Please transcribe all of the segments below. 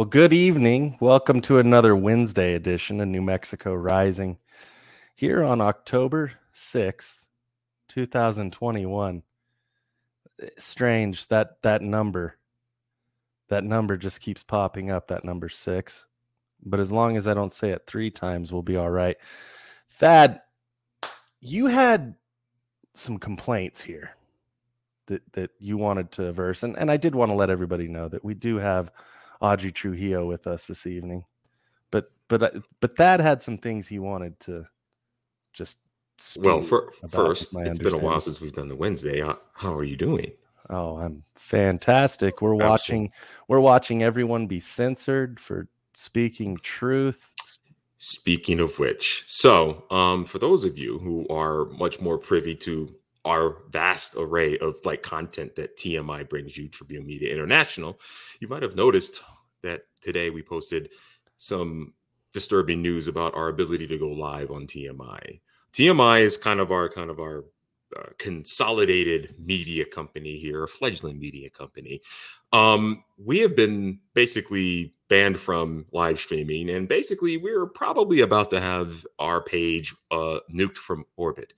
Well, good evening. Welcome to another Wednesday edition of New Mexico Rising here on October 6th, 2021. Strange that that number that number just keeps popping up that number 6. But as long as I don't say it 3 times, we'll be all right. Thad, you had some complaints here that that you wanted to verse and and I did want to let everybody know that we do have Audrey Trujillo with us this evening. But but uh, but Thad had some things he wanted to just well for, first it's been a while since we've done the Wednesday. How, how are you doing? Oh, I'm fantastic. We're Absolutely. watching we're watching everyone be censored for speaking truth. Speaking of which, so um, for those of you who are much more privy to our vast array of like content that TMI brings you, Tribune Media International, you might have noticed that today we posted some disturbing news about our ability to go live on TMI. TMI is kind of our kind of our uh, consolidated media company here, a fledgling media company. Um, we have been basically banned from live streaming, and basically we're probably about to have our page uh, nuked from orbit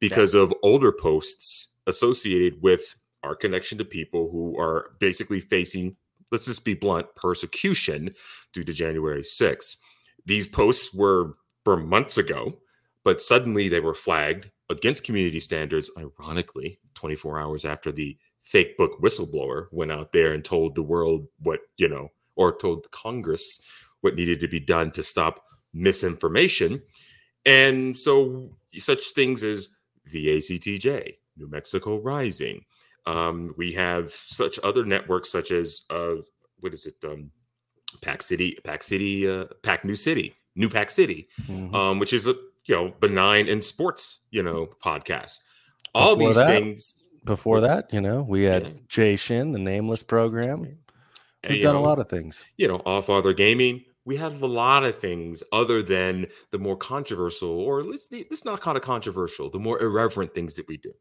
because yeah. of older posts associated with our connection to people who are basically facing, let's just be blunt, persecution due to January 6th. These posts were for months ago, but suddenly they were flagged against community standards, ironically, 24 hours after the fake book whistleblower went out there and told the world what, you know, or told Congress what needed to be done to stop misinformation. And so such things as VACTJ, New Mexico Rising. Um, we have such other networks such as uh, what is it? Um, Pack City, Pack City, uh, Pack New City, New Pack City, mm-hmm. um, which is a you know benign and sports you know podcast. All before these that, things. Before that, you know, we had yeah. Jay Shin, the Nameless program. We've done know, a lot of things. You know, All Father Gaming we have a lot of things other than the more controversial, or let's, let's not kind of controversial, the more irreverent things that we do.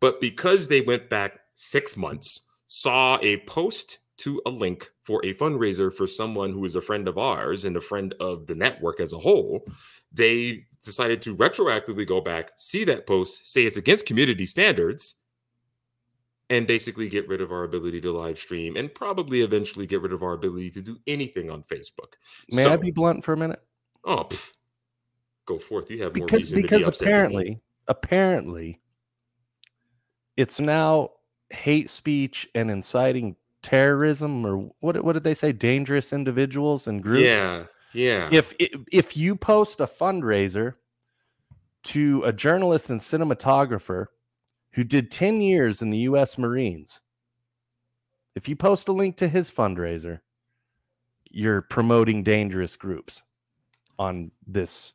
But because they went back six months, saw a post to a link for a fundraiser for someone who is a friend of ours and a friend of the network as a whole, they decided to retroactively go back, see that post, say it's against community standards, and basically get rid of our ability to live stream and probably eventually get rid of our ability to do anything on Facebook. May so, I be blunt for a minute? Oh, pff, go forth. You have because, more reason because to be apparently, apparently, it's now hate speech and inciting terrorism or what what did they say dangerous individuals and groups yeah yeah if if you post a fundraiser to a journalist and cinematographer who did 10 years in the U.S. Marines, if you post a link to his fundraiser, you're promoting dangerous groups on this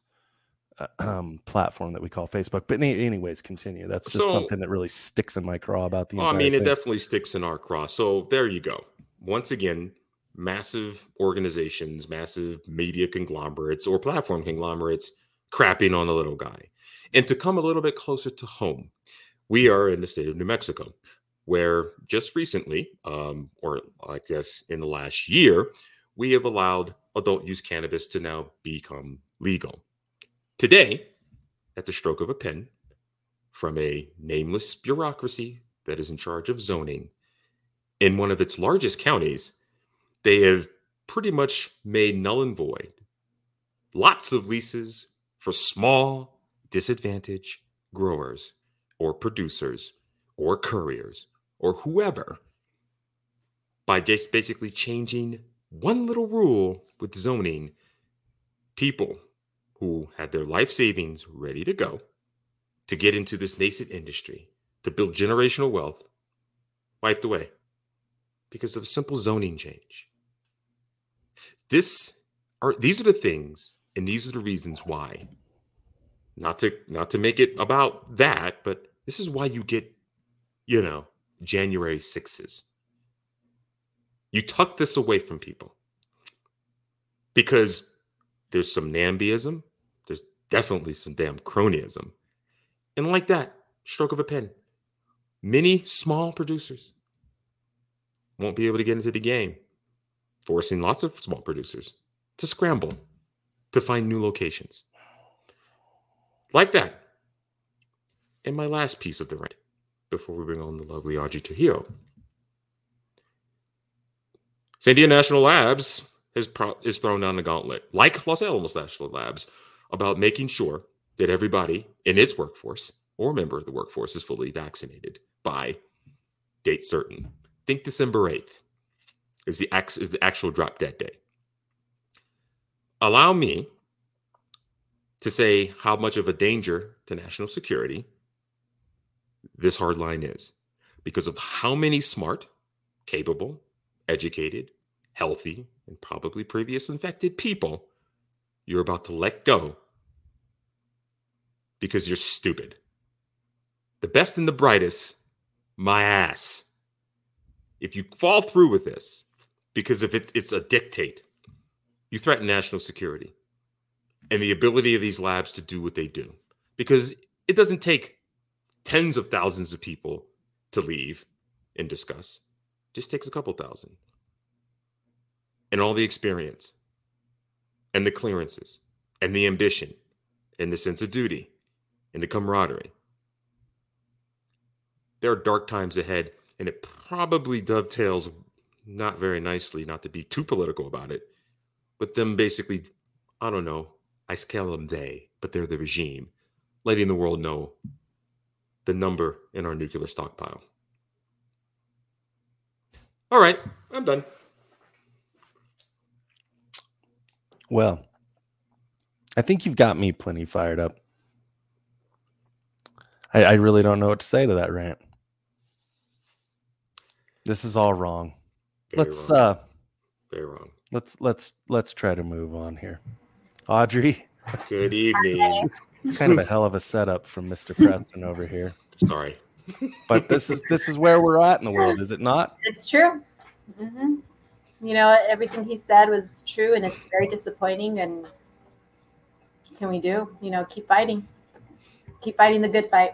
uh, um, platform that we call Facebook. But any, anyways, continue. That's just so, something that really sticks in my craw about the. Well, I mean, thing. it definitely sticks in our craw. So there you go. Once again, massive organizations, massive media conglomerates or platform conglomerates crapping on the little guy. And to come a little bit closer to home, we are in the state of New Mexico, where just recently, um, or I guess in the last year, we have allowed adult use cannabis to now become legal. Today, at the stroke of a pen, from a nameless bureaucracy that is in charge of zoning in one of its largest counties, they have pretty much made null and void lots of leases for small, disadvantaged growers or producers or couriers or whoever by just basically changing one little rule with zoning people who had their life savings ready to go to get into this nascent industry to build generational wealth wiped away because of a simple zoning change. This are these are the things and these are the reasons why. Not to not to make it about that but this is why you get, you know, January 6s. You tuck this away from people because there's some NIMBYism, there's definitely some damn cronyism. And like that, stroke of a pen, many small producers won't be able to get into the game forcing lots of small producers to scramble to find new locations. Like that. And my last piece of the rant before we bring on the lovely Audrey Trujillo. Sandia National Labs has, pro- is thrown down the gauntlet, like Los Alamos National Labs, about making sure that everybody in its workforce or member of the workforce is fully vaccinated by date certain. Think December 8th is the, ex- is the actual drop dead day. Allow me to say how much of a danger to national security this hard line is because of how many smart, capable, educated, healthy, and probably previous infected people you're about to let go because you're stupid. The best and the brightest, my ass. If you fall through with this, because if it's it's a dictate, you threaten national security and the ability of these labs to do what they do. Because it doesn't take tens of thousands of people to leave and discuss. Just takes a couple thousand. And all the experience and the clearances and the ambition and the sense of duty and the camaraderie. There are dark times ahead, and it probably dovetails not very nicely, not to be too political about it, with them basically, I don't know, I scale them they, but they're the regime, letting the world know the number in our nuclear stockpile. All right, I'm done. Well, I think you've got me plenty fired up. I, I really don't know what to say to that rant. This is all wrong. Very let's wrong. uh Very wrong. let's let's let's try to move on here. Audrey, Good evening. It's kind of a hell of a setup from Mr. Preston over here. Sorry. But this is this is where we're at in the world, is it not? It's true. hmm You know, everything he said was true, and it's very disappointing. And can we do? You know, keep fighting, keep fighting the good fight.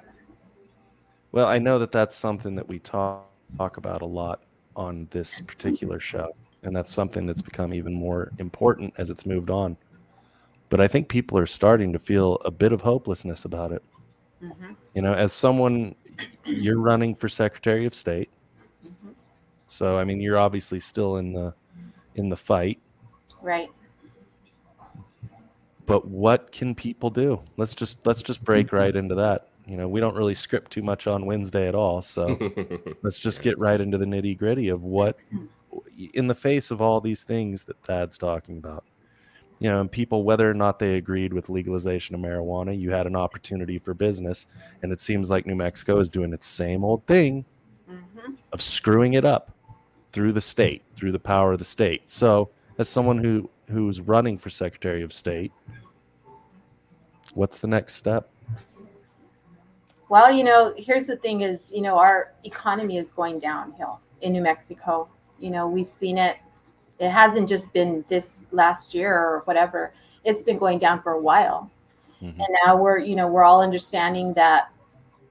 Well, I know that that's something that we talk talk about a lot on this particular show, and that's something that's become even more important as it's moved on. But I think people are starting to feel a bit of hopelessness about it. hmm You know, as someone, you're running for Secretary of State, hmm so I mean, you're obviously still in the in the fight. Right. But what can people do? Let's just let's just break right into that. You know, we don't really script too much on Wednesday at all, so. let's just get right into the nitty gritty of what in the face of all these things that thad's talking about you know people whether or not they agreed with legalization of marijuana you had an opportunity for business and it seems like new mexico is doing its same old thing hmm of screwing it up through the state through the power of the state so as someone who who's running for secretary of state what's the next step Well, you know, here's the thing: is you know, our economy is going downhill in New Mexico. You know, we've seen it. It hasn't just been this last year or whatever. It's been going down for a while. Mhm. and now we're you know we're all understanding that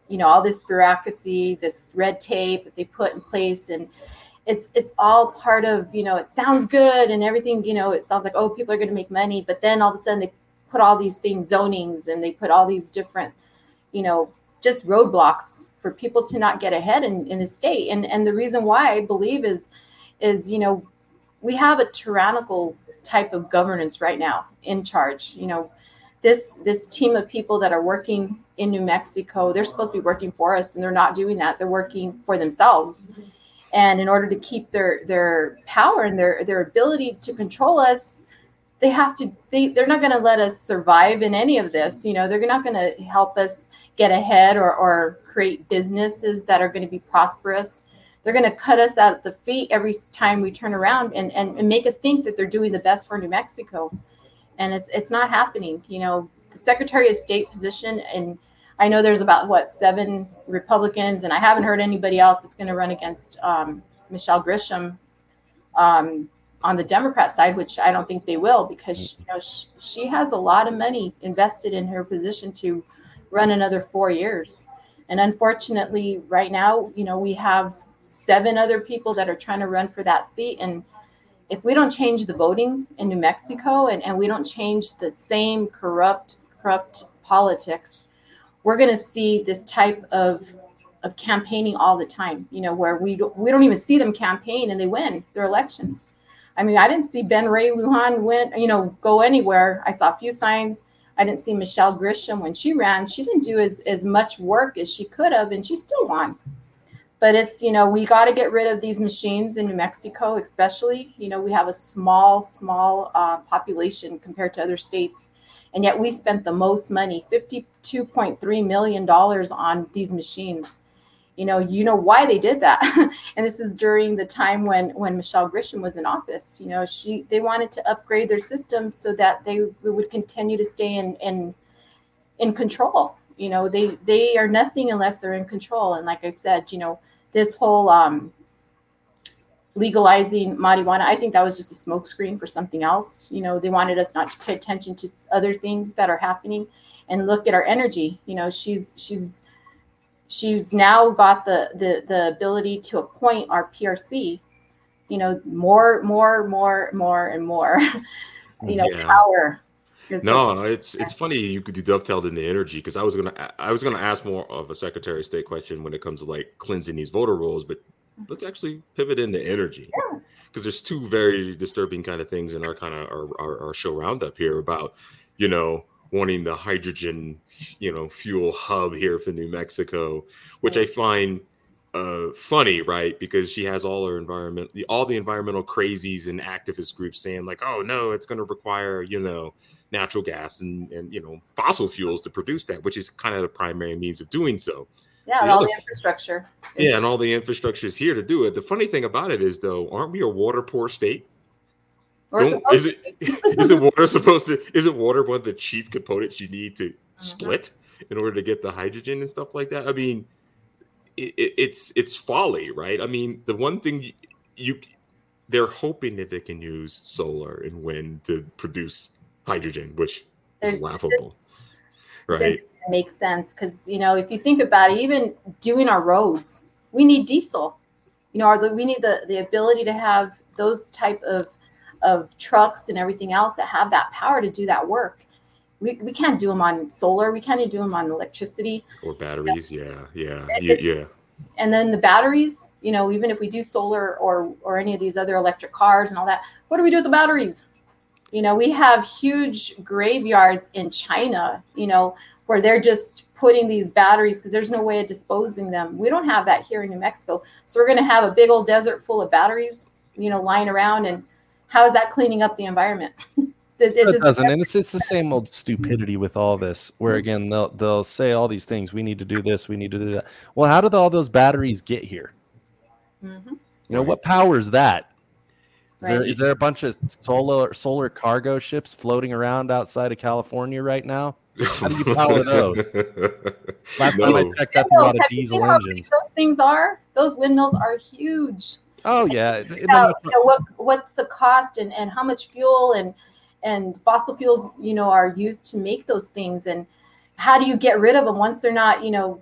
you know all this bureaucracy this red tape that they put in place and it's it's all part of you know it sounds good and everything you know it sounds like oh people are going to make money but then all of a sudden they put all these things zonings and they put all these different you know just roadblocks for people to not get ahead in, in the state and and the reason why i believe is is you know we have a tyrannical type of governance right now in charge you know this this team of people that are working in New Mexico, they're supposed to be working for us, and they're not doing that. They're working for themselves, and in order to keep their their power and their their ability to control us, they have to. They they're not going to let us survive in any of this. You know, they're not going to help us get ahead or or create businesses that are going to be prosperous. They're going to cut us out at the feet every time we turn around and, and, and make us think that they're doing the best for New Mexico and it's it's not happening. You know, the Secretary of State position, and I know there's about what seven Republicans, and I haven't heard anybody else that's going to run against um, Michelle Grisham um, on the Democrat side, which I don't think they will because you know she, she has a lot of money invested in her position to run another four years. And unfortunately, right now, you know, we have seven other people that are trying to run for that seat, and if we don't change the voting in New Mexico and, and we don't change the same corrupt corrupt politics, we're going to see this type of of campaigning all the time. You know, where we don't, we don't even see them campaign and they win their elections. I mean, I didn't see Ben Ray Lujan win, you know, go anywhere. I saw a few signs. I didn't see Michelle Grisham when she ran. She didn't do as, as much work as she could have, and she still won but it's you know we got to get rid of these machines in new mexico especially. You know we have a small small uh, population compared to other states. And yet we spent the most money 52.3 million dollars on these machines. You know you know why they did that. And this is during the time when when michelle grisham was in office. You know she they wanted to upgrade their system so that they would continue to stay in in in control. You know they they are nothing unless they're in control. And like i said you know this whole um, legalizing marijuana, I think that was just a smokescreen for something else. You know, they wanted us not to pay attention to other things that are happening and look at our energy. You know, she's she's she's now got the the the ability to appoint our PRC. You know, more, more, more, more, and more. you know, yeah. power no, it's it's funny you could do dovetailed into energy because I was gonna I was gonna ask more of a Secretary of State question when it comes to like cleansing these voter rolls, but mm-hmm. let's actually pivot into energy. Because there's two very disturbing kind of things in our kind of our, our, our, show roundup here about you know wanting the hydrogen you know fuel hub here for New Mexico, which I find uh, funny, right? Because she has all her environment, all the environmental crazies and activist groups saying like, "Oh no, it's going to require you know natural gas and, and you know fossil fuels to produce that, which is kind of the primary means of doing so. Yeah, and all the infrastructure. Yeah, and all the infrastructure is here to do it. The funny thing about it is, though, aren't we a water poor state? Is it is it water supposed to? Is it water one of the chief components you need to mm-hmm. split in order to get the hydrogen and stuff like that? I mean, it, it, it's it's folly, right? I mean, the one thing you, you they're hoping that they can use solar and wind to produce hydrogen, which There's, is laughable. Right. Makes sense because you know if you think about it, even doing our roads, we need diesel. You know, our, we need the the ability to have those type of of trucks and everything else that have that power to do that work. We, we can't do them on solar. We can't do them on electricity or batteries. Yeah, yeah, yeah, yeah. And then the batteries, you know, even if we do solar or or any of these other electric cars and all that, what do we do with the batteries? You know, we have huge graveyards in China, you know, where they're just putting these batteries because there's no way of disposing them. We don't have that here in New Mexico. So we're going to have a big old desert full of batteries, you know, lying around. And how is that cleaning up the environment? it, it, it doesn't. And it's, it's the same old stupidity with all this, where again, they'll, they'll say all these things. We need to do this. We need to do that. Well, how did all those batteries get here? Mm-hmm. You know, what powers that? Is, there, is there a bunch of solar solar cargo ships floating around outside of California right now? How do you power those? Last no. time I checked, that's a lot of diesel engines. Those things are those windmills are huge. Oh yeah. Now, you know, what what's the cost and, and how much fuel and and fossil fuels you know are used to make those things and how do you get rid of them once they're not you know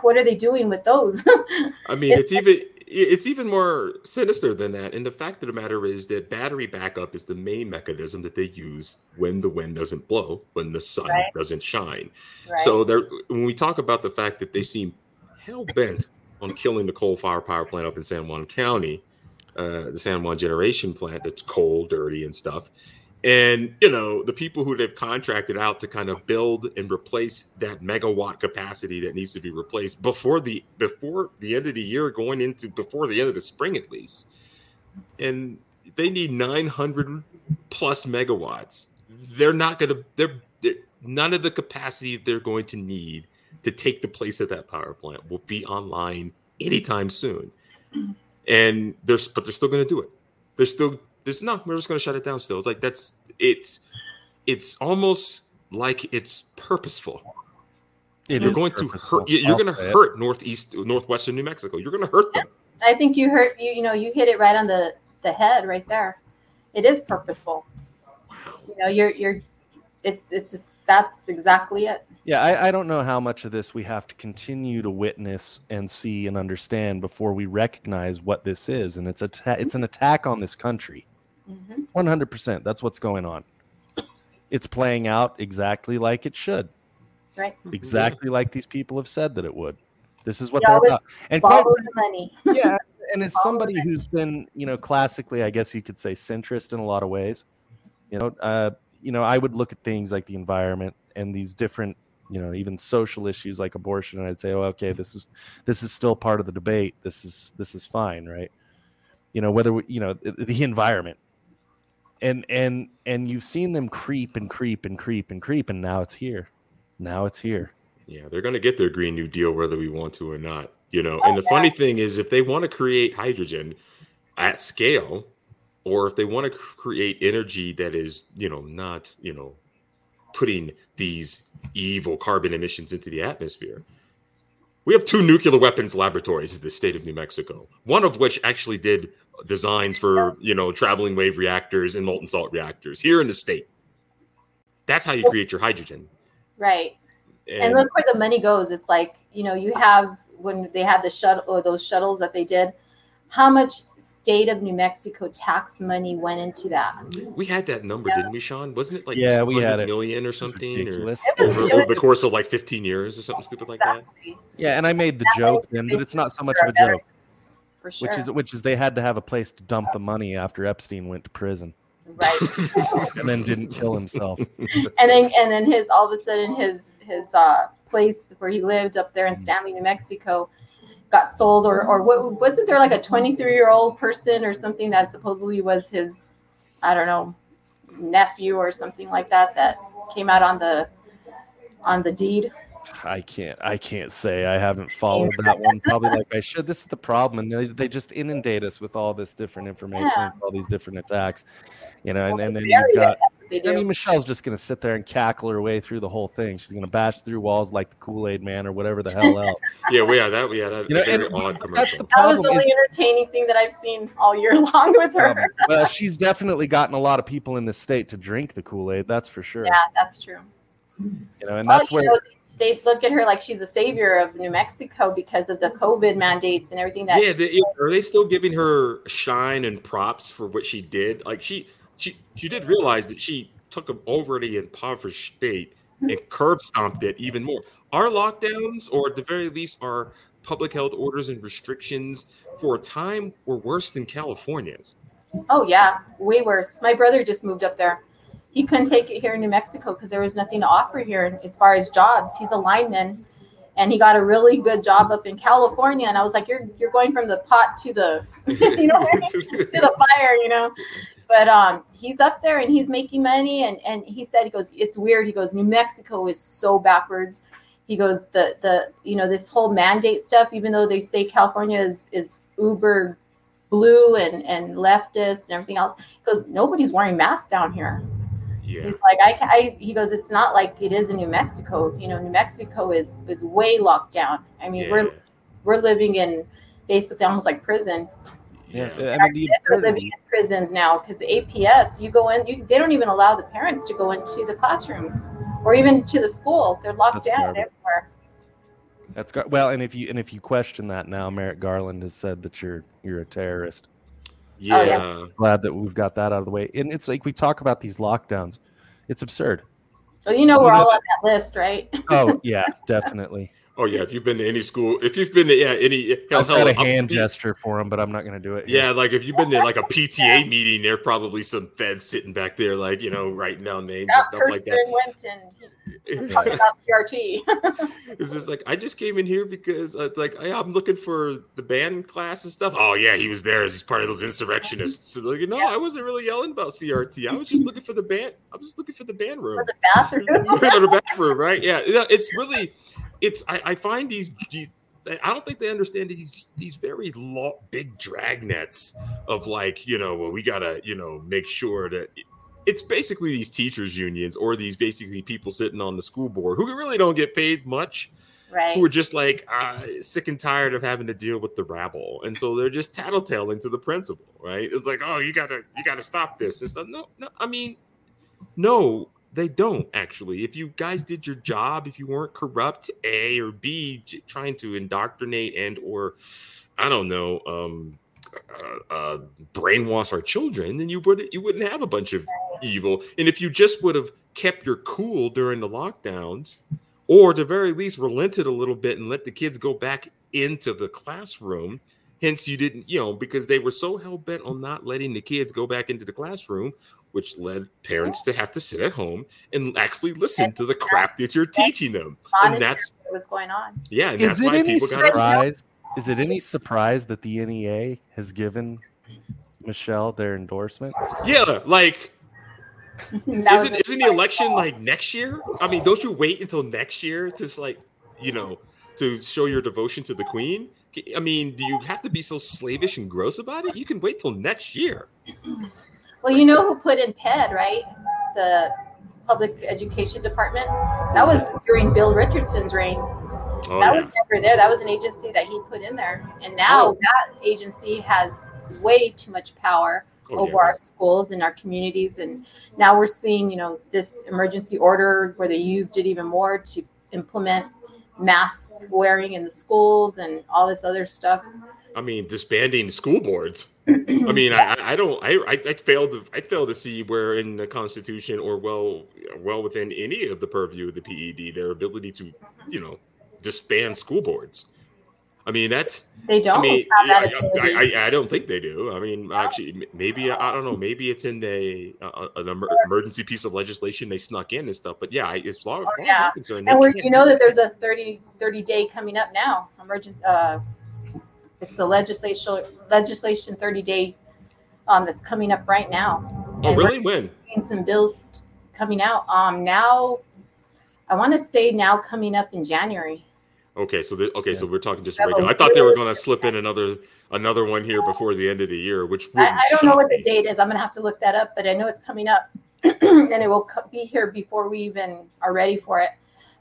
what are they doing with those? I mean, it's, it's even it's even more sinister than that. And the fact of the matter is that battery backup is the main mechanism that they use when the wind doesn't blow, when the sun right. doesn't shine. Right. So there, when we talk about the fact that they seem hell bent on killing the coal fire power plant up in San Juan County, uh, the San Juan generation plant that's coal, dirty, and stuff and you know the people who they've contracted out to kind of build and replace that megawatt capacity that needs to be replaced before the before the end of the year going into before the end of the spring at least and they need 900 plus megawatts. They're not going to they're, they're none of the capacity they're going to need to take the place of that power plant will be online anytime soon. And there's but they're still going to do it. They're still there's no, we're just going to shut it down. Still, it's like that's it's it's almost like it's purposeful. It you're going purposeful. to hurt. You're going to hurt northeast, northwestern New Mexico. You're going to hurt them. I think you hurt you. You know, you hit it right on the the head right there. It is purposeful. Wow. You know, you're you're. It's it's just that's exactly it. Yeah, I, I don't know how much of this we have to continue to witness and see and understand before we recognize what this is, and it's a ta- it's an attack on this country. Mhm. 100%. That's what's going on. It's playing out exactly like it should. Right. Exactly like these people have said that it would. This is what It they're always about. And quite the money. yeah and as somebody who's been you know classically i guess you could say centrist in a lot of ways you know uh you know i would look at things like the environment and these different you know even social issues like abortion and i'd say oh okay this is this is still part of the debate this is this is fine right you know whether we, you know the, the environment and and and you've seen them creep and creep and creep and creep and now it's here. Now it's here. Yeah, they're going to get their Green New Deal whether we want to or not. You know, Oh, and the funny thing is, if they want to create hydrogen at scale, or if they want to create energy that is, you know, not, you know, putting these evil carbon emissions into the atmosphere, we have two nuclear weapons laboratories in the state of New Mexico. One of which actually did designs for, you know, traveling wave reactors and molten salt reactors here in the state. That's how you create your hydrogen. Right. And, look where the money goes. It's like, you know, you have when they had the shuttle or those shuttles that they did, how much state of New Mexico tax money went into that? We had that number, didn't we, Sean? Wasn't it like Yeah, we 200 had it. million or something, or It was over, over the course of like 15 years or something stupid like that? Yeah and i made the That joke money then but it's not so much of a joke For sure. which is which is they had to have a place to dump the money after Epstein went to prison right. and then didn't kill himself. and then and then his all of a sudden his his uh place where he lived up there in Mm. Stanley, New Mexico, got sold or or what wasn't there like a 23 year old person or something that supposedly was his I don't know nephew or something like that that came out on the on the deed. I can't I can't say I haven't followed that one probably like I should. This is the problem, and they, they just inundate us with all this different information, Yeah. all these different attacks, you know, and, and then you've got. that's what they I mean, Michelle's just gonna sit there and cackle her way through the whole thing. She's gonna bash through walls like the Kool Aid Man or whatever the hell else. yeah, we had that. We had that You know, very and odd that's commercial. the that was the only entertaining thing that I've seen all year long with her. um, well, she's definitely gotten a lot of people in this state to drink the Kool Aid. That's for sure. Yeah, that's true. You know, and Well, that's you where know, they look at her like she's a savior of New Mexico because of the COVID mandates and everything that yeah, they, are they still giving her shine and props for what she did? Like she, she, she did realize that she took an already impoverished state mm-hmm. and curb stomped it even more. Our lockdowns, or at the very least, our public health orders and restrictions for a time were worse than California's. Oh yeah, way worse. My brother just moved up there. He couldn't take it here in New Mexico because there was nothing to offer here as far as jobs. He's a lineman, and he got a really good job up in California. And I was like, "You're you're going from the pot to the you know to the fire, you know." But um, he's up there and he's making money. And and he said, he goes, "It's weird." He goes, "New Mexico is so backwards." He goes, "The the you know this whole mandate stuff, even though they say California is is uber." blue and and leftist and everything else because nobody's wearing masks down here yeah. he's like I, I he goes it's not like it is in new mexico you know new mexico is is way locked down i mean yeah. we're we're living in basically almost like prison yeah, Yeah. I and our mean, the kids are living in prisons now because the aps you go in you, they don't even allow the parents to go into the classrooms or even to the school they're locked That's down garbage. everywhere That's gar- well, and if you and if you question that now, Merrick Garland has said that you're you're a terrorist. Oh, yeah. Oh, yeah. Glad that we've got that out of the way. And it's like we talk about these lockdowns. It's absurd. so you know we're all on that list right Oh yeah, definitely. Oh yeah, if you've been to any school, if you've been to yeah any hell, I've got hell, a I'm- hand gesture for him, but I'm not going to do it. here. Yeah, like if you've been to like a PTA meeting, there are probably some feds sitting back there, like you know, writing down names and stuff person like that. went and It's, talking about crt it's just like I just came in here because uh, like I, I'm looking for the band class and stuff. Oh yeah, he was there as he's part of those insurrectionists. So like, no, I wasn't really yelling about CRT. I was just looking for the band. I was just looking for the band room. for the bathroom Or the bathroom, right? Yeah, it's really, it's. I, I find these. I don't think they understand these these very long, big dragnets of like you know, well, we gotta you know make sure that it's basically these teachers unions or these basically people sitting on the school board who really don't get paid much right who are just like uh, sick and tired of having to deal with the rabble, and so they're just tattletaling to the principal, right? It's like, oh, you gotta, you gotta stop this and stuff. No, no, I mean, no, they don't actually. If you guys did your job, if you weren't corrupt, A or B, j- trying to indoctrinate and or, I don't know, um, uh, uh, brainwash our children, then you would you wouldn't have a bunch of evil. And if you just would have kept your cool during the lockdowns, or at the very least relented a little bit and let the kids go back into the classroom. Hence, you didn't, you know, because they were so hell bent on not letting the kids go back into the classroom, which led parents to have to sit at home and actually listen to the crap that you're teaching them. And that's what was going on. Yeah, and Is that's it why any people got surprise? Is it any surprise that the NEA has given Michelle their endorsement? Yeah, like isn't isn't the election like next year? I mean, don't you wait until next year to just like you know to show your devotion to the queen? I mean, do you have to be so slavish and gross about it? You can wait till next year. Well, you know who put in PED, right? The Public Education Department. That was during Bill Richardson's reign. Oh that yeah, was never there. That was an agency that he put in there. And now Oh. that agency has way too much power Oh, over yeah. our schools and our communities. And now we're seeing, you know, this emergency order where they used it even more to implement mask wearing in the schools and all this other stuff. I mean, disbanding school boards. I mean, I, I- don't, I, I, failed to, I fail to see where in the Constitution or well, well within any of the purview of the PED their ability to, you know, disband school boards. I mean, that's, They don't I mean, have that yeah. I, I, I don't think they do. I mean, actually, maybe I don't know. Maybe it's in the uh, an emer- emergency piece of legislation they snuck in and stuff. But yeah, it's far, far Oh, yeah. Concerned, and you know that there's a 30, 30 day coming up now. Emergent, uh, it's the legislation legislation 30 day um, that's coming up right now. Oh, And really? When? Seeing some bills coming out. Um, now, I want to say now coming up in January. Okay, so the, okay, so we're talking just regular. I thought they were going to slip in another another one here before the end of the year, which I, I don't know what the date is. I'm gonna have to look that up, but I know it's coming up, and it will be here before we even are ready for it.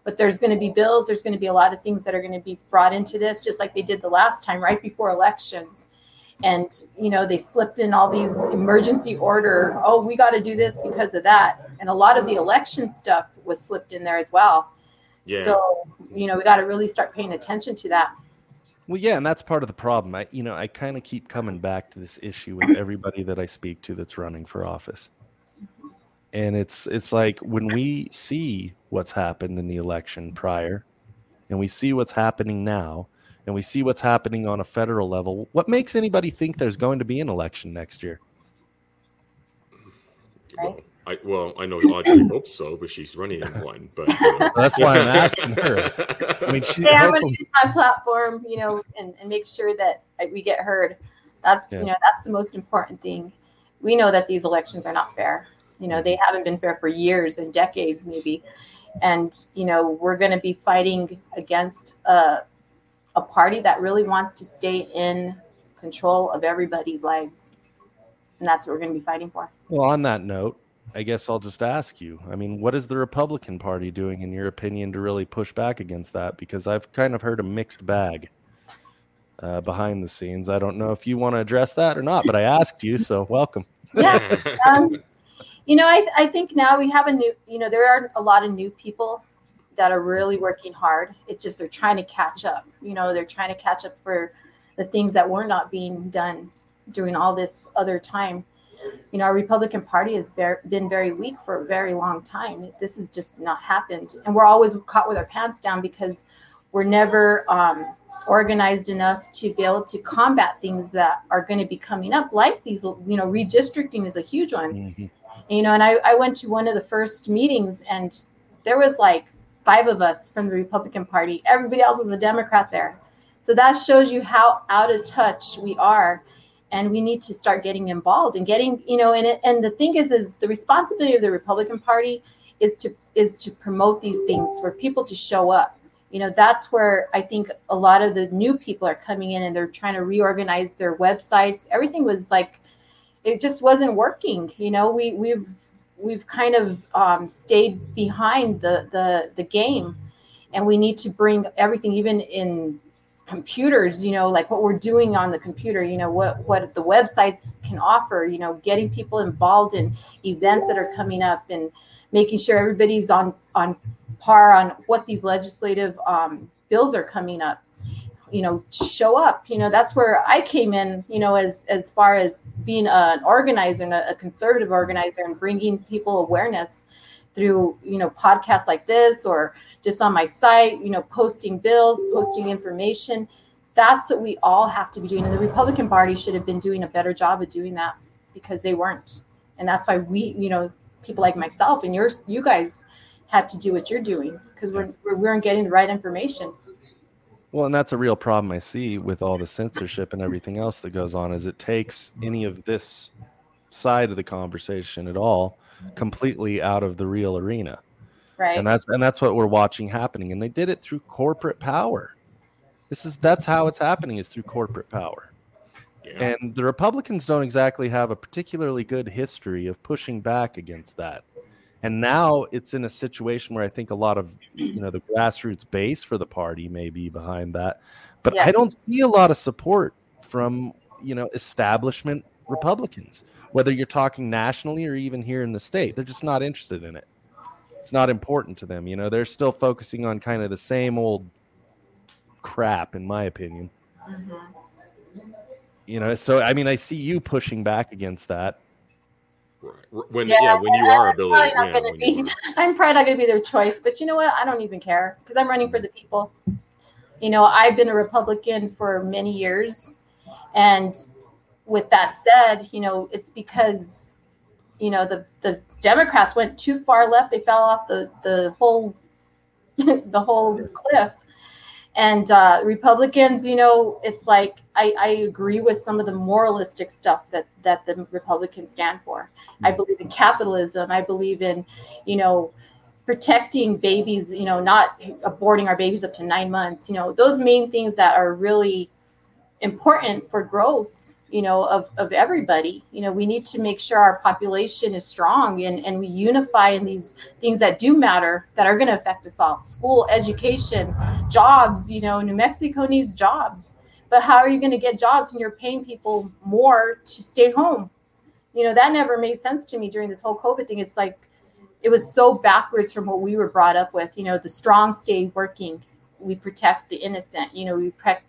But there's going to be bills. There's going to be a lot of things that are going to be brought into this, just like they did the last time, right before elections. And you know they slipped in all these emergency order. Oh, we got to do this because of that, and a lot of the election stuff was slipped in there as well. Yeah. So you know we got to really start paying attention to that. Well, yeah, and that's part of the problem. I, you know, I kind of keep coming back to this issue with everybody that I speak to that's running for office, and it's it's like when we see what's happened in the election prior, and we see what's happening now, and we see what's happening on a federal level. What makes anybody think there's going to be an election next year? Well, I, well, I know Audrey hopes so, but she's running in one. But you know. That's why I'm asking her. I mean, she, Hey, I'm going to use my platform, you know, and, and make sure that we get heard. That's Yeah. you know that's the most important thing. We know that these elections are not fair. You know they haven't been fair for years and decades, maybe, and you know we're going to be fighting against a a party that really wants to stay in control of everybody's lives, and that's what we're going to be fighting for. Well, on that note, I guess I'll just ask you. I mean, what is the Republican Party doing, in your opinion, to really push back against that? Because I've kind of heard a mixed bag uh, behind the scenes. I don't know if you want to address that or not, but I asked you, so welcome. Yeah. um, you know, I, I think now we have a new, you know, there are a lot of new people that are really working hard. It's just they're trying to catch up. You know, they're trying to catch up for the things that were not being done during all this other time. You know, our Republican Party has been very weak for a very long time. This has just not happened. And we're always caught with our pants down because we're never um, organized enough to be able to combat things that are going to be coming up, like these, you know, redistricting is a huge one Mhm. you know and I, I went to one of the first meetings and there was like five of us from the republican party everybody else was a democrat there so that shows you how out of touch we are and we need to start getting involved and getting you know and it, and the thing is is the responsibility of the republican party is to is to promote these things for people to show up. You know that's where i think a lot of the new people are coming in and they're trying to reorganize their websites. Everything was like it just wasn't working. You know, we we've we've kind of um, stayed behind the the the game, and we need to bring everything, even in computers. You know, like what we're doing on the computer. You know, what what the websites can offer. You know, getting people involved in events that are coming up and making sure everybody's on on par on what these legislative um, bills are coming up. you know to show up you know that's where i came in you know as as far as being an organizer and a, a conservative organizer and bringing people awareness through you know podcasts like this or just on my site you know posting bills posting information. That's what we all have to be doing. And the republican party should have been doing a better job of doing that because they weren't. And that's why we you know people like myself and yours you guys had to do what you're doing because we're, we weren't getting the right information. Well, and that's a real problem I see with all the censorship and everything else that goes on is it takes any of this side of the conversation at all completely out of the real arena. Right. And that's and that's what we're watching happening and they did it through corporate power. This is that's how it's happening is through corporate power. Yeah. And the Republicans don't exactly have a particularly good history of pushing back against that. And now it's in a situation where I think a lot of you know the grassroots base for the party may be behind that, but yes. I don't see a lot of support from you know establishment Republicans, whether you're talking nationally or even here in the state. They're just not interested in it. It's not important to them. You know, they're still focusing on kind of the same old crap, in my opinion. Mm-hmm. You know, so I mean, I see you pushing back against that Right. When yeah, yeah when you are ability, yeah, be, I'm probably not going to be their choice. But you know what? I don't even care because I'm running for the people. You know, I've been a Republican for many years, and with that said, you know, it's because you know the the Democrats went too far left. They fell off the the whole the whole cliff and uh, republicans you know it's like I, I, agree with some of the moralistic stuff that that the republicans stand for i mm-hmm. believe in capitalism i believe in you know protecting babies you know not aborting our babies up to nine months you know those main things that are really important for growth you know of, of everybody. You know we need to make sure our population is strong and, and we unify in these things that do matter that are going to affect us all. School education jobs you know new mexico needs jobs. But how are you going to get jobs when you're paying people more to stay home? You know that never made sense to me during this whole covid thing. It's like it was so backwards from what we were brought up with you know the strong stay working we protect the innocent you know we protect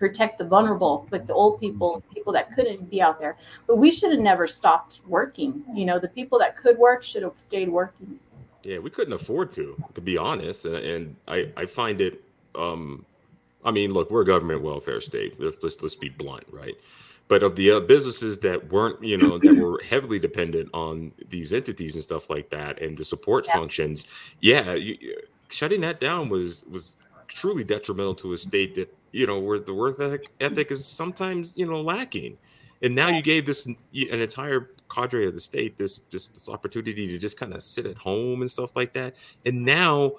protect the vulnerable, like the old people, people that couldn't be out there. But we should have never stopped working. You know, the people that could work should have stayed working. Yeah, we couldn't afford to, to be honest. And, and I, I find it, um, I mean, look, we're a government welfare state. Let's let's, let's be blunt, right? But of the uh, businesses that weren't, you know, that were heavily dependent on these entities and stuff like that, and the support yeah. functions, yeah, you, shutting that down was was truly detrimental to a state that you know where the work ethic is sometimes you know lacking. And now you gave this an entire cadre of the state this this, this opportunity to just kind of sit at home and stuff like that. And now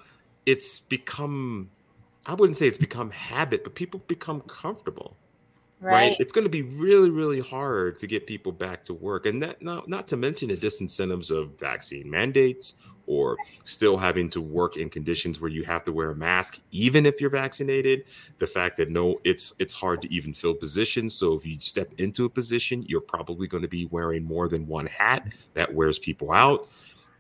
it's become i wouldn't say it's become habit but people become comfortable right, right? it's going to be really really hard to get people back to work and that not, not to mention the disincentives of vaccine mandates or still having to work in conditions where you have to wear a mask even if you're vaccinated. The fact that no it's it's hard to even fill positions so if you step into a position you're probably going to be wearing more than one hat that wears people out.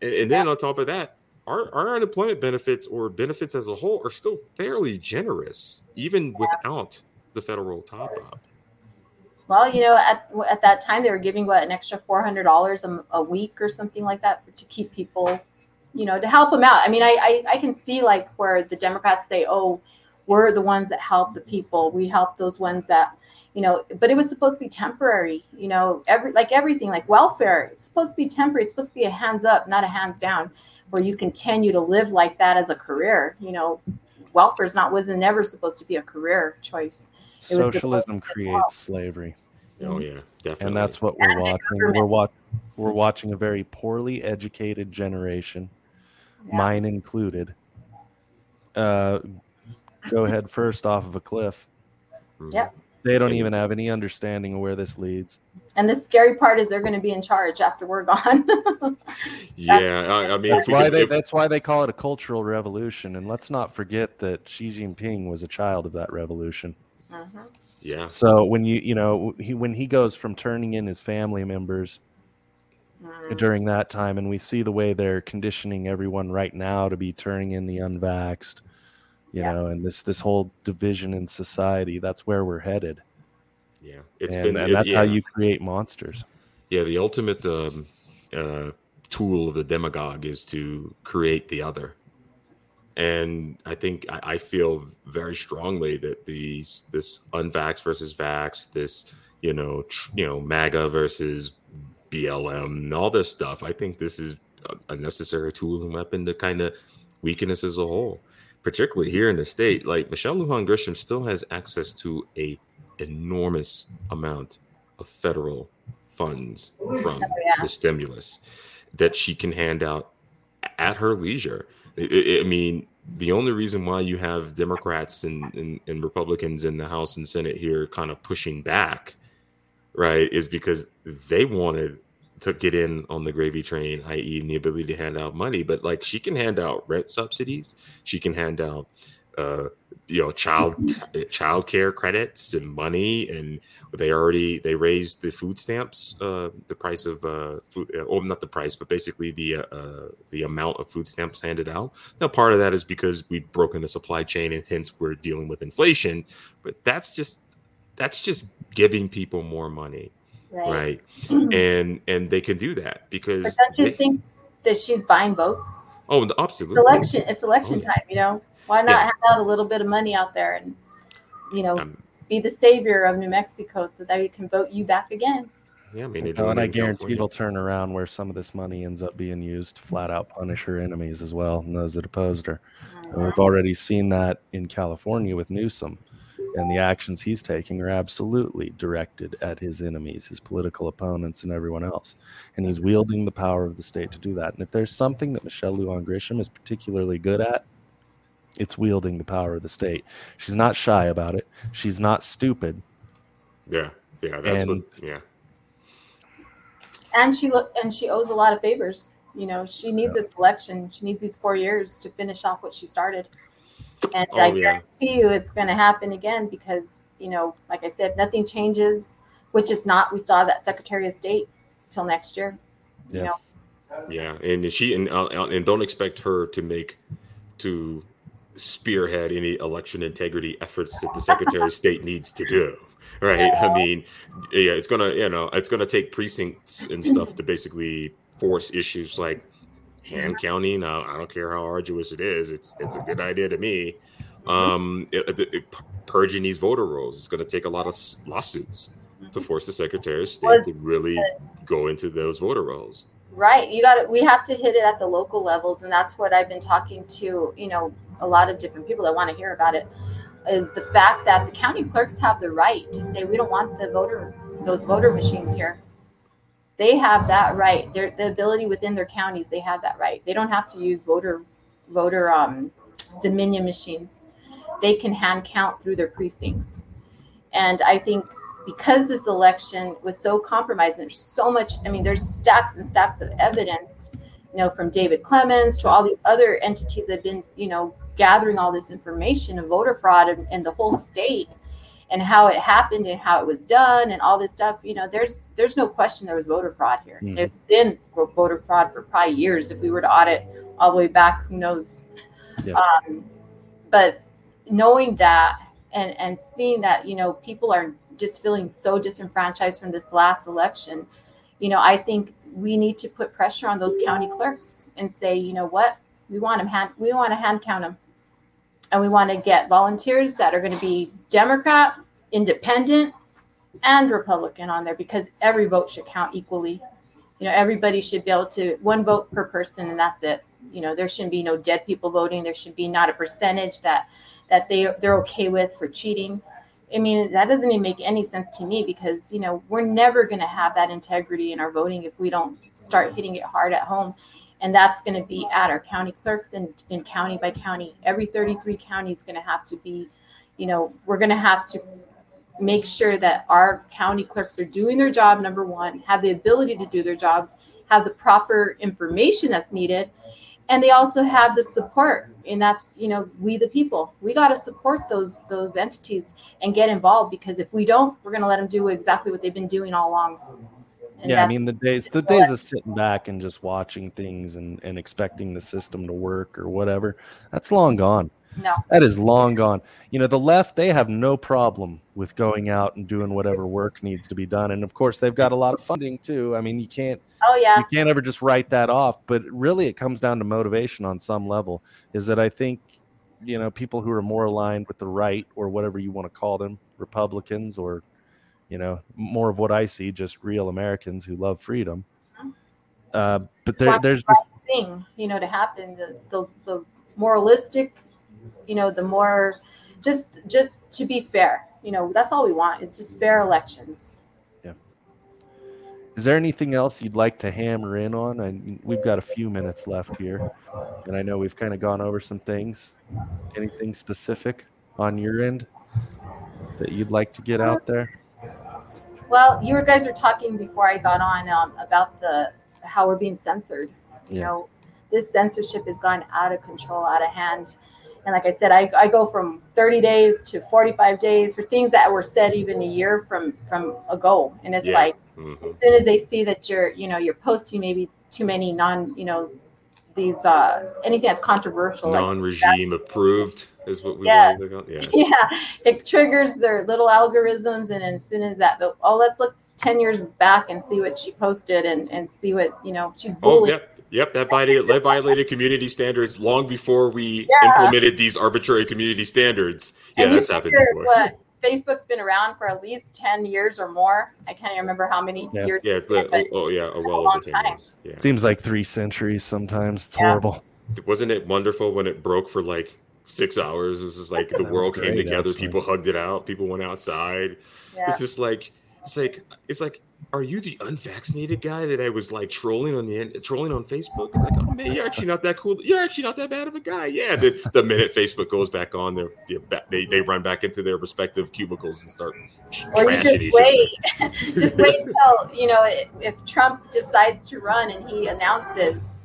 And, and then on top of that our, our unemployment benefits or benefits as a whole are still fairly generous even without the federal top up well, you know, at at that time they were giving what an extra four hundred dollars a week or something like that to keep people you know, to help them out. I mean, I, I, I can see like where the Democrats say, oh, we're the ones that help the people. We help those ones that, you know, but it was supposed to be temporary, you know, every like everything, like welfare, it's supposed to be temporary. It's supposed to be a hands up, not a hands down, where you continue to live like that as a career. You know, welfare is not wasn't never supposed to be a career choice. It Socialism creates slavery. Oh yeah, definitely. And that's what we're watching. We're, wa- we're watching a very poorly educated generation yeah. mine included, uh, go head first off of a cliff. Yep. They don't even have any understanding of where this leads. And the scary part is they're going to be in charge after we're gone. yeah, I, I, mean that's why they that's why they call it a cultural revolution. And let's not forget that Xi Jinping was a child of that revolution. Mm-hmm. Yeah. So when you you know he when he goes from turning in his family members mm. during that time. And we see the way they're conditioning everyone right now to be turning in the unvaxxed. you Yeah. know, and this this whole division in society. That's where we're headed, Yeah, it's and, been and it- that's yeah. how you create monsters. Yeah, the ultimate um, uh, tool of the demagogue is to create the other. And I think I, I feel very strongly that these this unvax versus vax, this you know tr- you know MAGA versus BLM, and all this stuff. I think this is a, a necessary tool and weapon to kind of weaken us as a whole, particularly here in the state. Like Michelle Lujan Grisham still has access to a enormous amount of federal funds oh, from Oh, yeah. the stimulus that she can hand out at her leisure. I- I, I mean, the only reason why you have Democrats and, and, and Republicans in the House and Senate here kind of pushing back, right, is because they wanted to get in on the gravy train, i.e., the ability to hand out money. But like, she can hand out rent subsidies, she can hand out, uh, you know, child child care credits and money, and they already they raised the food stamps, uh, the price of uh, food, oh, not the price, but basically the uh, the amount of food stamps handed out. Now, part of that is because we've broken the supply chain, and hence we're dealing with inflation. But that's just that's just giving people more money, Right. right? and and they can do that But because don't you they- think that she's buying votes? oh, It's absolutely. election. It's election Oh, yeah. time. You know, why not Yeah. have out a little bit of money out there and, you know, Um, be the savior of New Mexico so that we can vote you back again. yeah, I mean, You know, it and I in guarantee California. it'll turn around where some of this money ends up being used to flat out punish her enemies as well, and those that opposed her. And we've already seen that in California with Newsom, and the actions he's taking are absolutely directed at his enemies, his political opponents, and everyone else. And he's wielding the power of the state to do that. And if there's something that Michelle Lujan Grisham is particularly good at, it's wielding the power of the state. She's not shy about it. She's not stupid. Yeah, yeah, that's And- what. Yeah, And she look and she owes a lot of favors. You know, she needs this election. She needs these four years to finish off what she started. And I Oh, yeah. guarantee you it's going to happen again because, you know, like I said, nothing changes, which it's not. We still have that Secretary of State till next year. You Yeah. know, Yeah, and she and uh, and don't expect her to make to spearhead any election integrity efforts that the Secretary of State needs to do. Right? I mean, yeah, it's gonna you know it's gonna take precincts and stuff to basically force issues like hand counting. Uh, I don't care how arduous it is. It's it's a good idea to me. Um, it, it- it- purging these voter rolls. It's going to take a lot of lawsuits to force the Secretary of State to really go into those voter rolls. Right. You got to, we have to hit it at the local levels. And that's what I've been talking to, you know, a lot of different people that want to hear about it is the fact that the county clerks have the right to say, we don't want the voter, those voter machines here. They have that right. Their, the ability within their counties, they have that right. They don't have to use voter, voter, um, dominion machines. They can hand count through their precincts. And I think because this election was so compromised and there's so much i mean there's stacks and stacks of evidence you know from david clements to all these other entities that have been you know gathering all this information of voter fraud in, in the whole state and how it happened and how it was done and all this stuff you know there's there's no question there was voter fraud here Mhm. there's been voter fraud for probably years if we were to audit all the way back who knows Yeah. um, but knowing that and and seeing that you know people are just feeling so disenfranchised from this last election you know i think we need to put pressure on those county clerks and say you know what we want them hand we want to hand count them and we want to get volunteers that are going to be democrat independent and republican on there because every vote should count equally. You know everybody should be able to one vote per person and that's it. You know there shouldn't be no dead people voting. There should be not a percentage that that they they're okay with for cheating. I mean that doesn't even make any sense to me because you know we're never going to have that integrity in our voting if we don't start hitting it hard at home and that's going to be at our county clerks and in county by county. Every 33 county is going to have to be you know we're going to have to make sure that our county clerks are doing their job number one have the ability to do their jobs have the proper information that's needed and they also have the support. And that's you know we the people we got to support those those entities and get involved because if we don't we're going to let them do exactly what they've been doing all along And yeah, I mean the days the days of sitting back and just watching things and, and expecting the system to work or whatever, that's long gone. No. That is long gone. You know, the left, they have no problem with going out and doing whatever work needs to be done. And of course, they've got a lot of funding too. I mean, you can't Oh yeah. you can't ever just write that off, but really it comes down to motivation on some level. Is that I think, you know, people who are more aligned with the right or whatever you want to call them, Republicans or you know, more of what I see, just real Americans who love freedom. Uh, but there, there's just thing, you know, to happen. The, the the moralistic, you know, the more just just to be fair. You know, that's all we want. It's just fair elections. Yeah. Is there anything else you'd like to hammer in on? And we've got a few minutes left here, and I know we've kind of gone over some things. Anything specific on your end that you'd like to get out there? Well, you guys were talking before I got on um, about the how we're being censored. You Yeah. know, this censorship has gone out of control, out of hand. And like I said, I, I go from 30 days to 45 days for things that were said even a year from from ago. And it's Yeah. like Mhm. as soon as they see that you're, you know, you're posting maybe too many non, you know, these uh anything that's controversial, Non-regime approved is what we Yes. want. Yes. yeah, it triggers their little algorithms, and as soon as that, they'll, oh, let's look ten years back and see what she posted, and and see what you know she's Oh, bullying. yep. Yep, that violated, that violated community standards long before we Yeah. implemented these arbitrary community standards. Yeah, And that's happened figure before. What, Facebook's been around for at least ten years or more. I can't even remember how many Yeah. years. Yeah, it's been, but, but oh, oh, yeah, oh, well long over 10 time. years. Yeah. Seems like three centuries sometimes. It's Yeah. horrible. Wasn't it wonderful when it broke for like six hours? It was just like the That was world came together, actually. people hugged it out, people went outside. yeah. It's just like it's like it's like are you the unvaccinated guy that I was like trolling on the end, trolling on Facebook? It's like, oh man, you're actually not that cool. You're actually not that bad of a guy. Yeah. The, the minute Facebook goes back on, they're, they're they they run back into their respective cubicles and start. or you just each wait, just wait till you know if, if Trump decides to run and he announces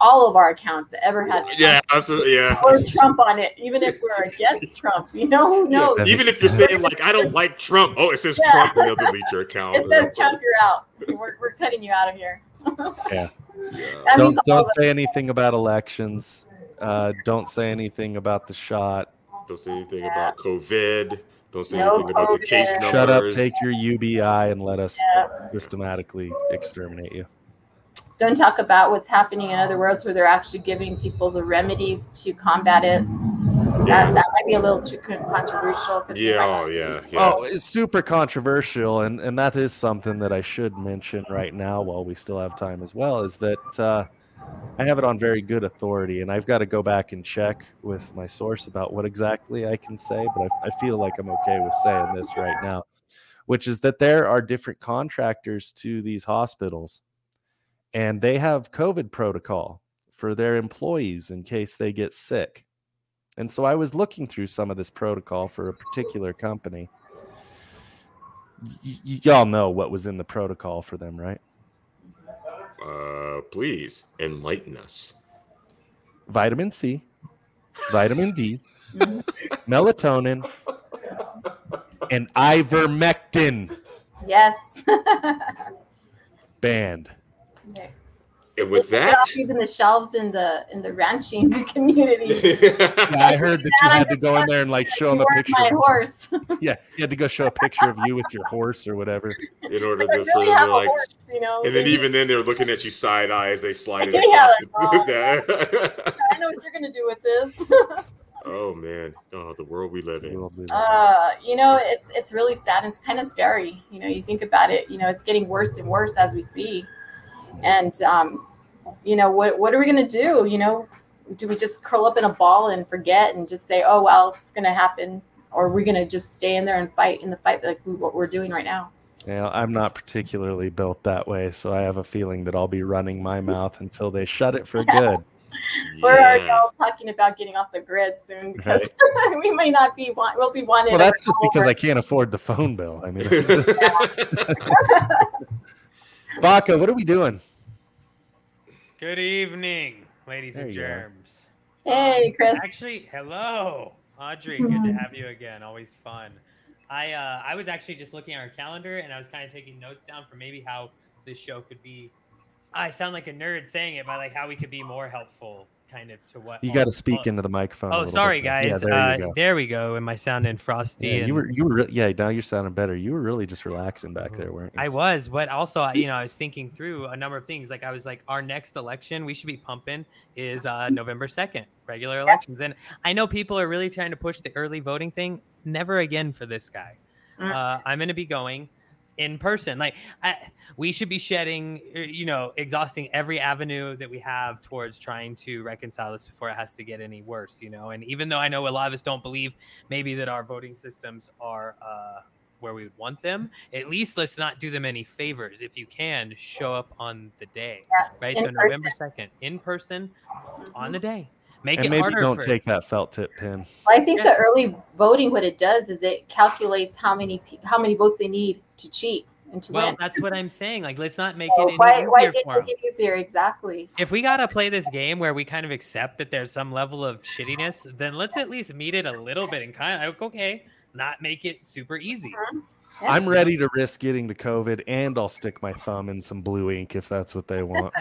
all of our accounts that ever had Trump Yeah, absolutely. Yeah. or Trump on it, even if we're against Trump. You know who knows? Yeah. Even if you're saying like I don't like Trump, oh, it says Yeah. Trump, and they'll delete your account. It says Trump, you're out. We're, we're cutting you out of here. Yeah. That don't don't of say anything about elections. Uh, don't say anything about the shot. Don't say anything Yeah. about COVID. Don't say No anything about the case numbers. Shut up, take your UBI, and let us Yeah. systematically exterminate you. Don't talk about what's happening in other worlds where they're actually giving people the remedies to combat it. That, that might be a little too controversial. controversial. 'cause Yeah, oh yeah, yeah. Oh, it's super controversial, and and that is something that I should mention right now while we still have time as well. Is that uh, I have it on very good authority, and I've got to go back and check with my source about what exactly I can say. But I, I feel like I'm okay with saying this right now, which is that there are different contractors to these hospitals, and they have COVID protocol for their employees in case they get sick. And so I was looking through some of this protocol for a particular company. Y- y- y'all know what was in the protocol for them, right? Uh, please enlighten us. Vitamin C, vitamin D, melatonin, and ivermectin Yes. banned. And They with took it that, off even the shelves in the in the ranching community. Yeah, I heard that you had to go in there and like show them a picture. my of- horse. yeah, you had to go show a picture of you with your horse or whatever. in order to really them have to a like, horse, you know. and then even then they're looking at you side eye as they slide it Yeah, like, the, I know what you're gonna do with this. oh man, oh the world we live in. World we live in. uh, you know, it's it's really sad. and It's kind of scary. You know, you think about it. You know, it's getting worse and worse as we see. And um, you know, what what are we gonna do? You know, do we just curl up in a ball and forget and just say, oh well, it's gonna happen, or are we gonna just stay in there and fight in the fight like what we're doing right now? Yeah, I'm not particularly built that way, so I have a feeling that I'll be running my mouth until they shut it for good. We're already Yeah. all talking about getting off the grid soon because we may not be want, we'll be wanted. Well, that's just because I can't afford the phone bill. I mean, Baca, what are we doing? Good evening, ladies There and you are. germs. Hey, Chris. Actually, hello, Audrey. Good to have you again. Always fun. I uh, I was actually just looking at our calendar and I was kind of taking notes down for maybe how this show could be. I sound like a nerd saying it, but like how we could be more helpful kind of to what. You got to speak into the microphone. Oh, sorry, bit there. Yeah, guys. there uh, go. there we go. Am I sounding frosty? Yeah, you were you were re- yeah. Now you're sounding better. You were really just relaxing back there, weren't you? I was, but also, I- you know, I was thinking through a number of things. Like I was like, our next election we should be pumping is uh, November second, regular elections, and I know people are really trying to push the early voting thing. Never again for this guy. Mm. Uh, I'm going to be going in person. Like I, we should be shedding, uh, you know, exhausting every avenue that we have towards trying to reconcile this before it has to get any worse. You know, and even though I know a lot of us don't believe maybe that our voting systems are. Uh, where we want them. At least let's not do them any favors. If you can, show up on the day, Yeah, right? in So November second, in person, on the day. Make and it maybe harder. don't for, take that felt tip pin. Well, I think Yeah. the early voting, what it does is it calculates how many how many votes they need to cheat and to Well, win. that's what I'm saying. Like, let's not make So it any why why easier make for 'em. it easier? Exactly. If we gotta play this game where we kind of accept that there's some level of shittiness, then let's at least meet it a little bit and kind of like, okay, not make it super easy. Uh-huh. Yeah. I'm ready to risk getting the COVID, and I'll stick my thumb in some blue ink if that's what they want.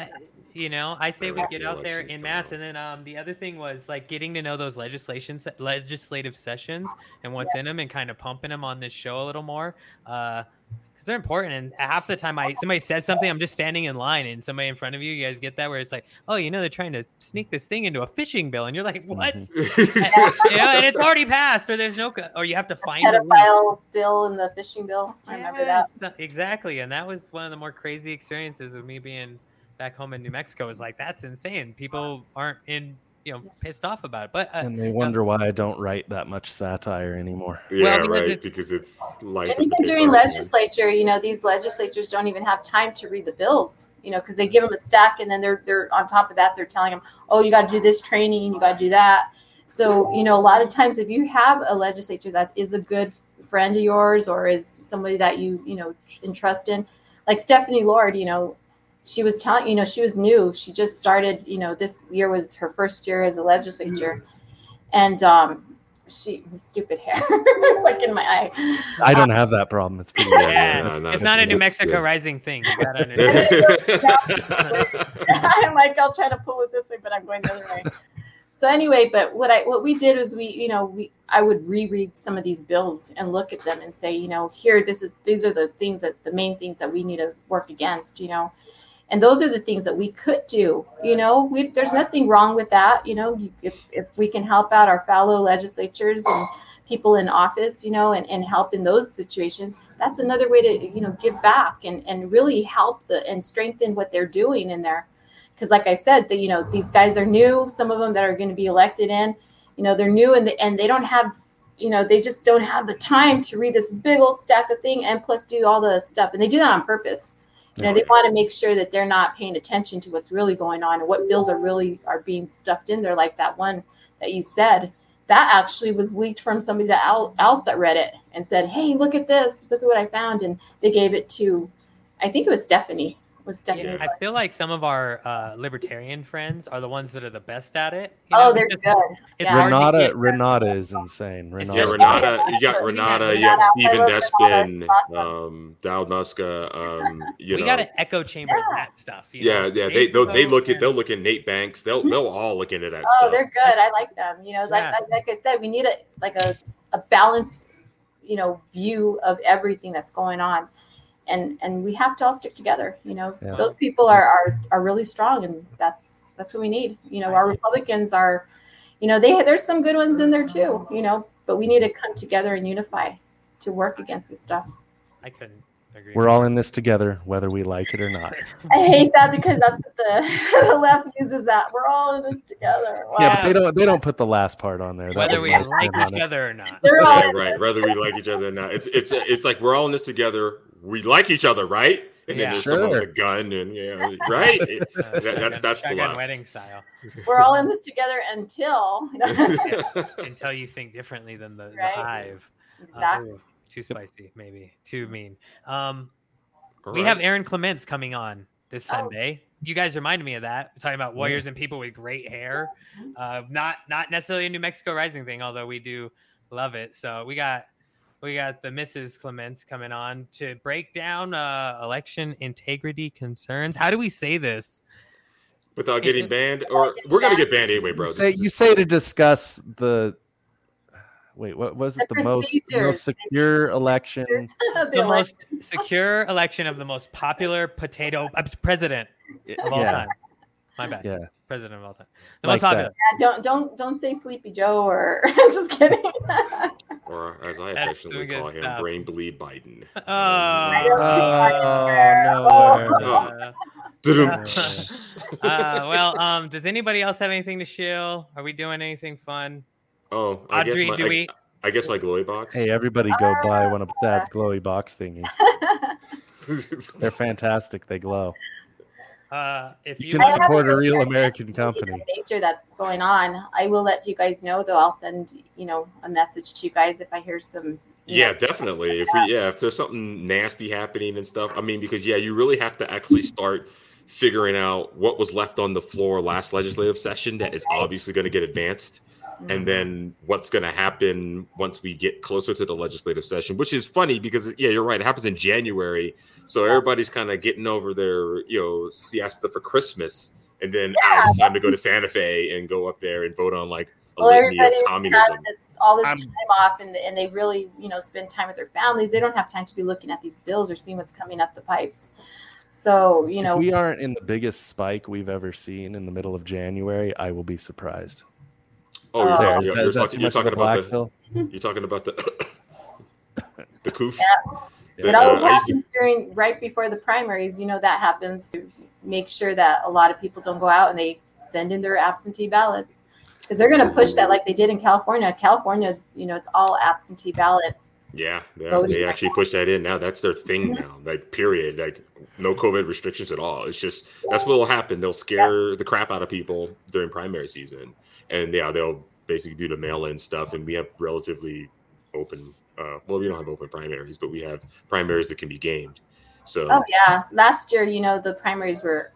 I- you know, I say we get out there in mass, and then um, the other thing was like getting to know those legislation se- legislative sessions and what's in them, and kind of pumping them on this show a little more, because they're important. And half the time, I somebody says something, I'm just standing in line, and somebody in front of you, you guys get that where it's like, oh, you know, they're trying to sneak this thing into a fishing bill, and you're like, what? Mhm. yeah, and it's already passed, or there's no, or you have to find the link. Pedophile bill in the fishing bill. I remember that. exactly, and that was one of the more crazy experiences of me being back home in New Mexico. is like that's insane. People aren't in, you know, pissed off about it. But uh, And they wonder why I don't write that much satire anymore. yeah, because right. it's- Because it's life. And even during argument. legislature, you know, these legislatures don't even have time to read the bills, you know, because they give them a stack and then they're they're on top of that they're telling them, oh, you got to do this training, you got to do that. So you know, a lot of times if you have a legislature that is a good friend of yours or is somebody that you you know entrust in, like Stefani Lord, you know, she was telling you know she was new, she just started, you know, this year was her first year as a legislature, and um, she stupid hair, it's like in my eye. I don't have that problem. It's pretty Yeah, bad. yeah, no, it's, no, it's not a New Mexico good. Rising thing. You gotta understand. I'm like, I'll try to pull it this way, but I'm going the other way. So anyway, but what I what we did was we, you know, we I would reread some of these bills and look at them and say, you know, here this is these are the things that the main things that we need to work against, you know. And those are the things that we could do, you know. We there's nothing wrong with that, you know. If if we can help out our fellow legislatures and people in office, you know, and, and help in those situations, that's another way to, you know, give back and, and really help the and strengthen what they're doing in there. Because like I said, that you know, these guys are new, some of them that are going to be elected in, you know, they're new and they, and they don't have, you know, they just don't have the time to read this big old stack of thing and plus do all the stuff. And they do that on purpose. You know, they want to make sure that they're not paying attention to what's really going on and what bills are really are being stuffed in there, like that one that you said that actually was leaked from somebody that else that read it and said, "Hey, look at this! Look at what I found!" And they gave it to, I think it was Stefani. Was Stefani? Yeah, I feel like some of our uh, libertarian friends are the ones that are the best at it. you oh, they're because good. It's Yeah. Renata Renata is insane. Renata. Yeah, Renata. You got Renata. You got Stephen I love Renata. Despin, She's um, Dowd Muska. Um, you we know, got to echo chamber Yeah. that stuff. you yeah, know? yeah. They they'll, they look at they'll look at Nate Banks. They'll they'll all look into that Oh, stuff. they're good. I like them. You know, like Yeah. like, like I said, we need a like a a balanced, you know, view of everything that's going on. And, and we have to all stick together. You know, Yeah. those people are, are are really strong, and that's that's what we need. You know, our Republicans are, you know, they there's some good ones in there too. You know, but we need to come together and unify to work against this stuff. I couldn't agree. We're all in this together, whether we like it or not. I hate that because that's what the, the left uses. That we're all in this together. Wow. Yeah, but they don't they don't put the last part on there. Whether was we like each other or not. They're all Yeah, right. Whether we like each other or not, it's it's it's like we're all in this together. We like each other, right? And then Yeah. there's someone with a gun, and yeah, right. It- Uh, That- that's- that's the shotgun left. wedding style. we're all in this together until Until you think differently than the, the Right. hive. Uh, exactly. ooh, too spicy, maybe. Too mean. Um, All we have Erin Clements coming on this Oh. Sunday. You guys reminded me of that. Talking about warriors and people with great hair. Uh, not not necessarily a New Mexico Rising thing, although we do love it. So we got we got the Mrs. Clements coming on to break down uh, election integrity concerns. How do we say this? without getting banned, or we're gonna get banned anyway, bro. You say, you say to discuss the. Wait, what was it? The The, most, the most secure election. The the most secure election of the most popular potato uh, president of all Yeah. time. My bad. Yeah. President of all time. The Like most popular. Yeah, don't don't don't say Sleepy Joe or I'm just kidding. or as I That's affectionately call him, stuff. brain bleed Biden. Oh, Oh, no. uh, uh, well, um, does anybody else have anything to shill? Are we doing anything fun? oh, I guess Audrey, my, do I, we? I guess my glowy box. Hey, everybody go buy one of Thad's glowy box thingies. They're fantastic. They glow. Uh, if You you, can I support a a real. American company. nature that's going on. I will let you guys know though. I'll send you know a message to you guys if I hear some. Yeah, know, definitely. If we yeah, if there's something nasty happening and stuff, I mean, because yeah, you really have to actually start figuring out what was left on the floor last legislative session that is obviously going to get advanced, and then what's going to happen once we get closer to the legislative session. Which is funny because yeah, you're right. It happens in January, so everybody's kind of getting over their you know siesta for Christmas, and then ah, it's time to go to Santa Fe and go up there and vote on like a well, litany of everybody's communism. this, all this I'm- time off, and and they really you know spend time with their families. They don't have time to be looking at these bills or seeing what's coming up the pipes. So you know, if we aren't in the biggest spike we've ever seen in the middle of January, I will be surprised. Oh, you're, Oh. There, you're- you're that, is that talking, you're much of a talking about the pill? You're talking about the the coof. It The, always uh, I used to- happens during right before the primaries. You know that happens to make sure that a lot of people don't go out and they send in their absentee ballots because they're going to push that like they did in California. California, you know, it's all absentee ballot. yeah, yeah, they actually push that in. Now that's their thing now. Like period. Like no COVID restrictions at all. It's just that's what will happen. They'll scare the crap out of people during primary season, and yeah, they'll basically do the mail-in stuff. And we have relatively open. Uh, well, we don't have open primaries, but we have primaries that can be gamed. So Oh yeah, last year, you know, the primaries were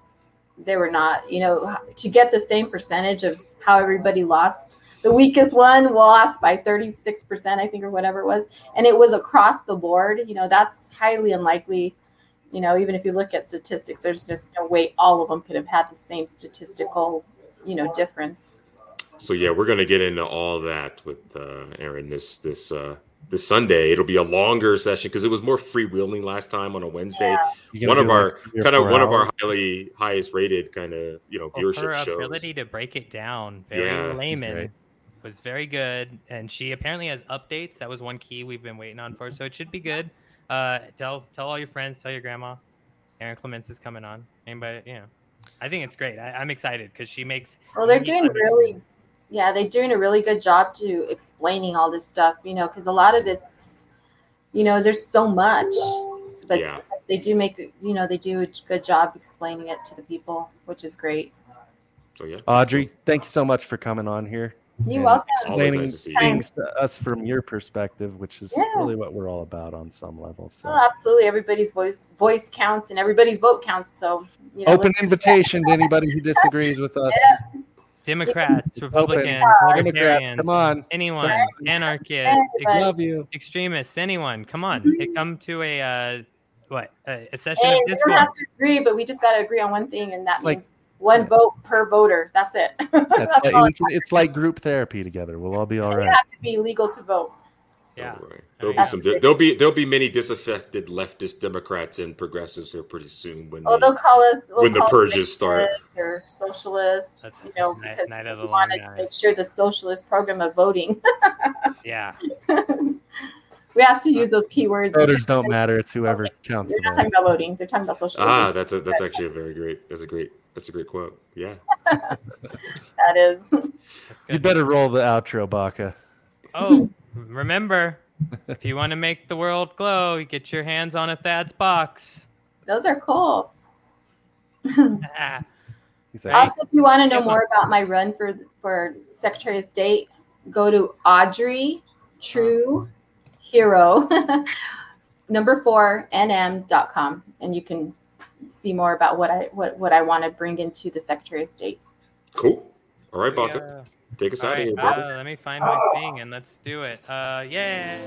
they were not, you know, to get the same percentage of how everybody lost. The weakest one lost by 36%, I think, or whatever it was. And it was across the board. You know, that's highly unlikely. You know, even if you look at statistics, there's just no way all of them could have had the same statistical, you know, difference. So yeah, we're gonna get into all that with uh, Erin this this uh, this Sunday. It'll be a longer session because it was more freewheeling last time on a Wednesday. You One of our like kind of four one of our highly highest rated kind of you know well, her viewership shows. ability to break it down very Yeah, layman was very good, and she apparently has updates. That was one key we've been waiting on for, so it should be good. Uh, tell tell all your friends, tell your grandma. Erin Clements is coming on. Anybody, you know, I think it's great. I, I'm excited because she makes. Well, they're doing really, understanding. Yeah, they're doing a really good job to explaining all this stuff, you know, because a lot of it's, you know, there's so much, but yeah, they do make, you know, they do a good job explaining it to the people, which is great. so yeah, Audrey, thank you so much for coming on here. You and welcome. Explaining nice to things to us from your perspective, which is Yeah. really what we're all about on some level. So, Oh, absolutely. Everybody's voice voice counts and everybody's vote counts. So, you know, open invitation to anybody who disagrees with us. Democrats, It's open. Republicans, Democrats, libertarians, come on. anyone, anarchists, ex- Love you. extremists, anyone. Come on, Mhm. Come to a uh, what a, a session hey, of we don't have to agree, but we just got to agree on one thing, and that Like- means one vote per voter. That's it. That's That's like, all. we it's like group therapy together. We'll all be all And right. You have to be legal to vote. Yeah. Don't worry. There'll be some. There'll be there'll be many disaffected leftist Democrats and progressives here pretty soon when Oh, they, they'll call us we'll when the call us purges start. racists or socialists. That's you know, night- because night of we want to make sure the socialist program of voting. Yeah. we have to use those keywords. Voters don't matter. It's whoever counts They're not vote. talking about voting. They're talking about socialism. Ah, that's a that's actually a very great. That's a great. That's a great quote. Yeah. that is. You better roll the outro, Baca. Oh, remember, if you want to make the world glow, you get your hands on a Thad's box. Those are cool. He's like, Also, if you want to know more about my run for for Secretary of State, go to Audrey True uh-huh. Hero number four nm.com and you can see more about what I what, what I want to bring into the Secretary of State. Cool. All right, Baca. yeah. Take us All out right, of here, brother. Uh, let me find my thing and let's do it. Uh, yeah.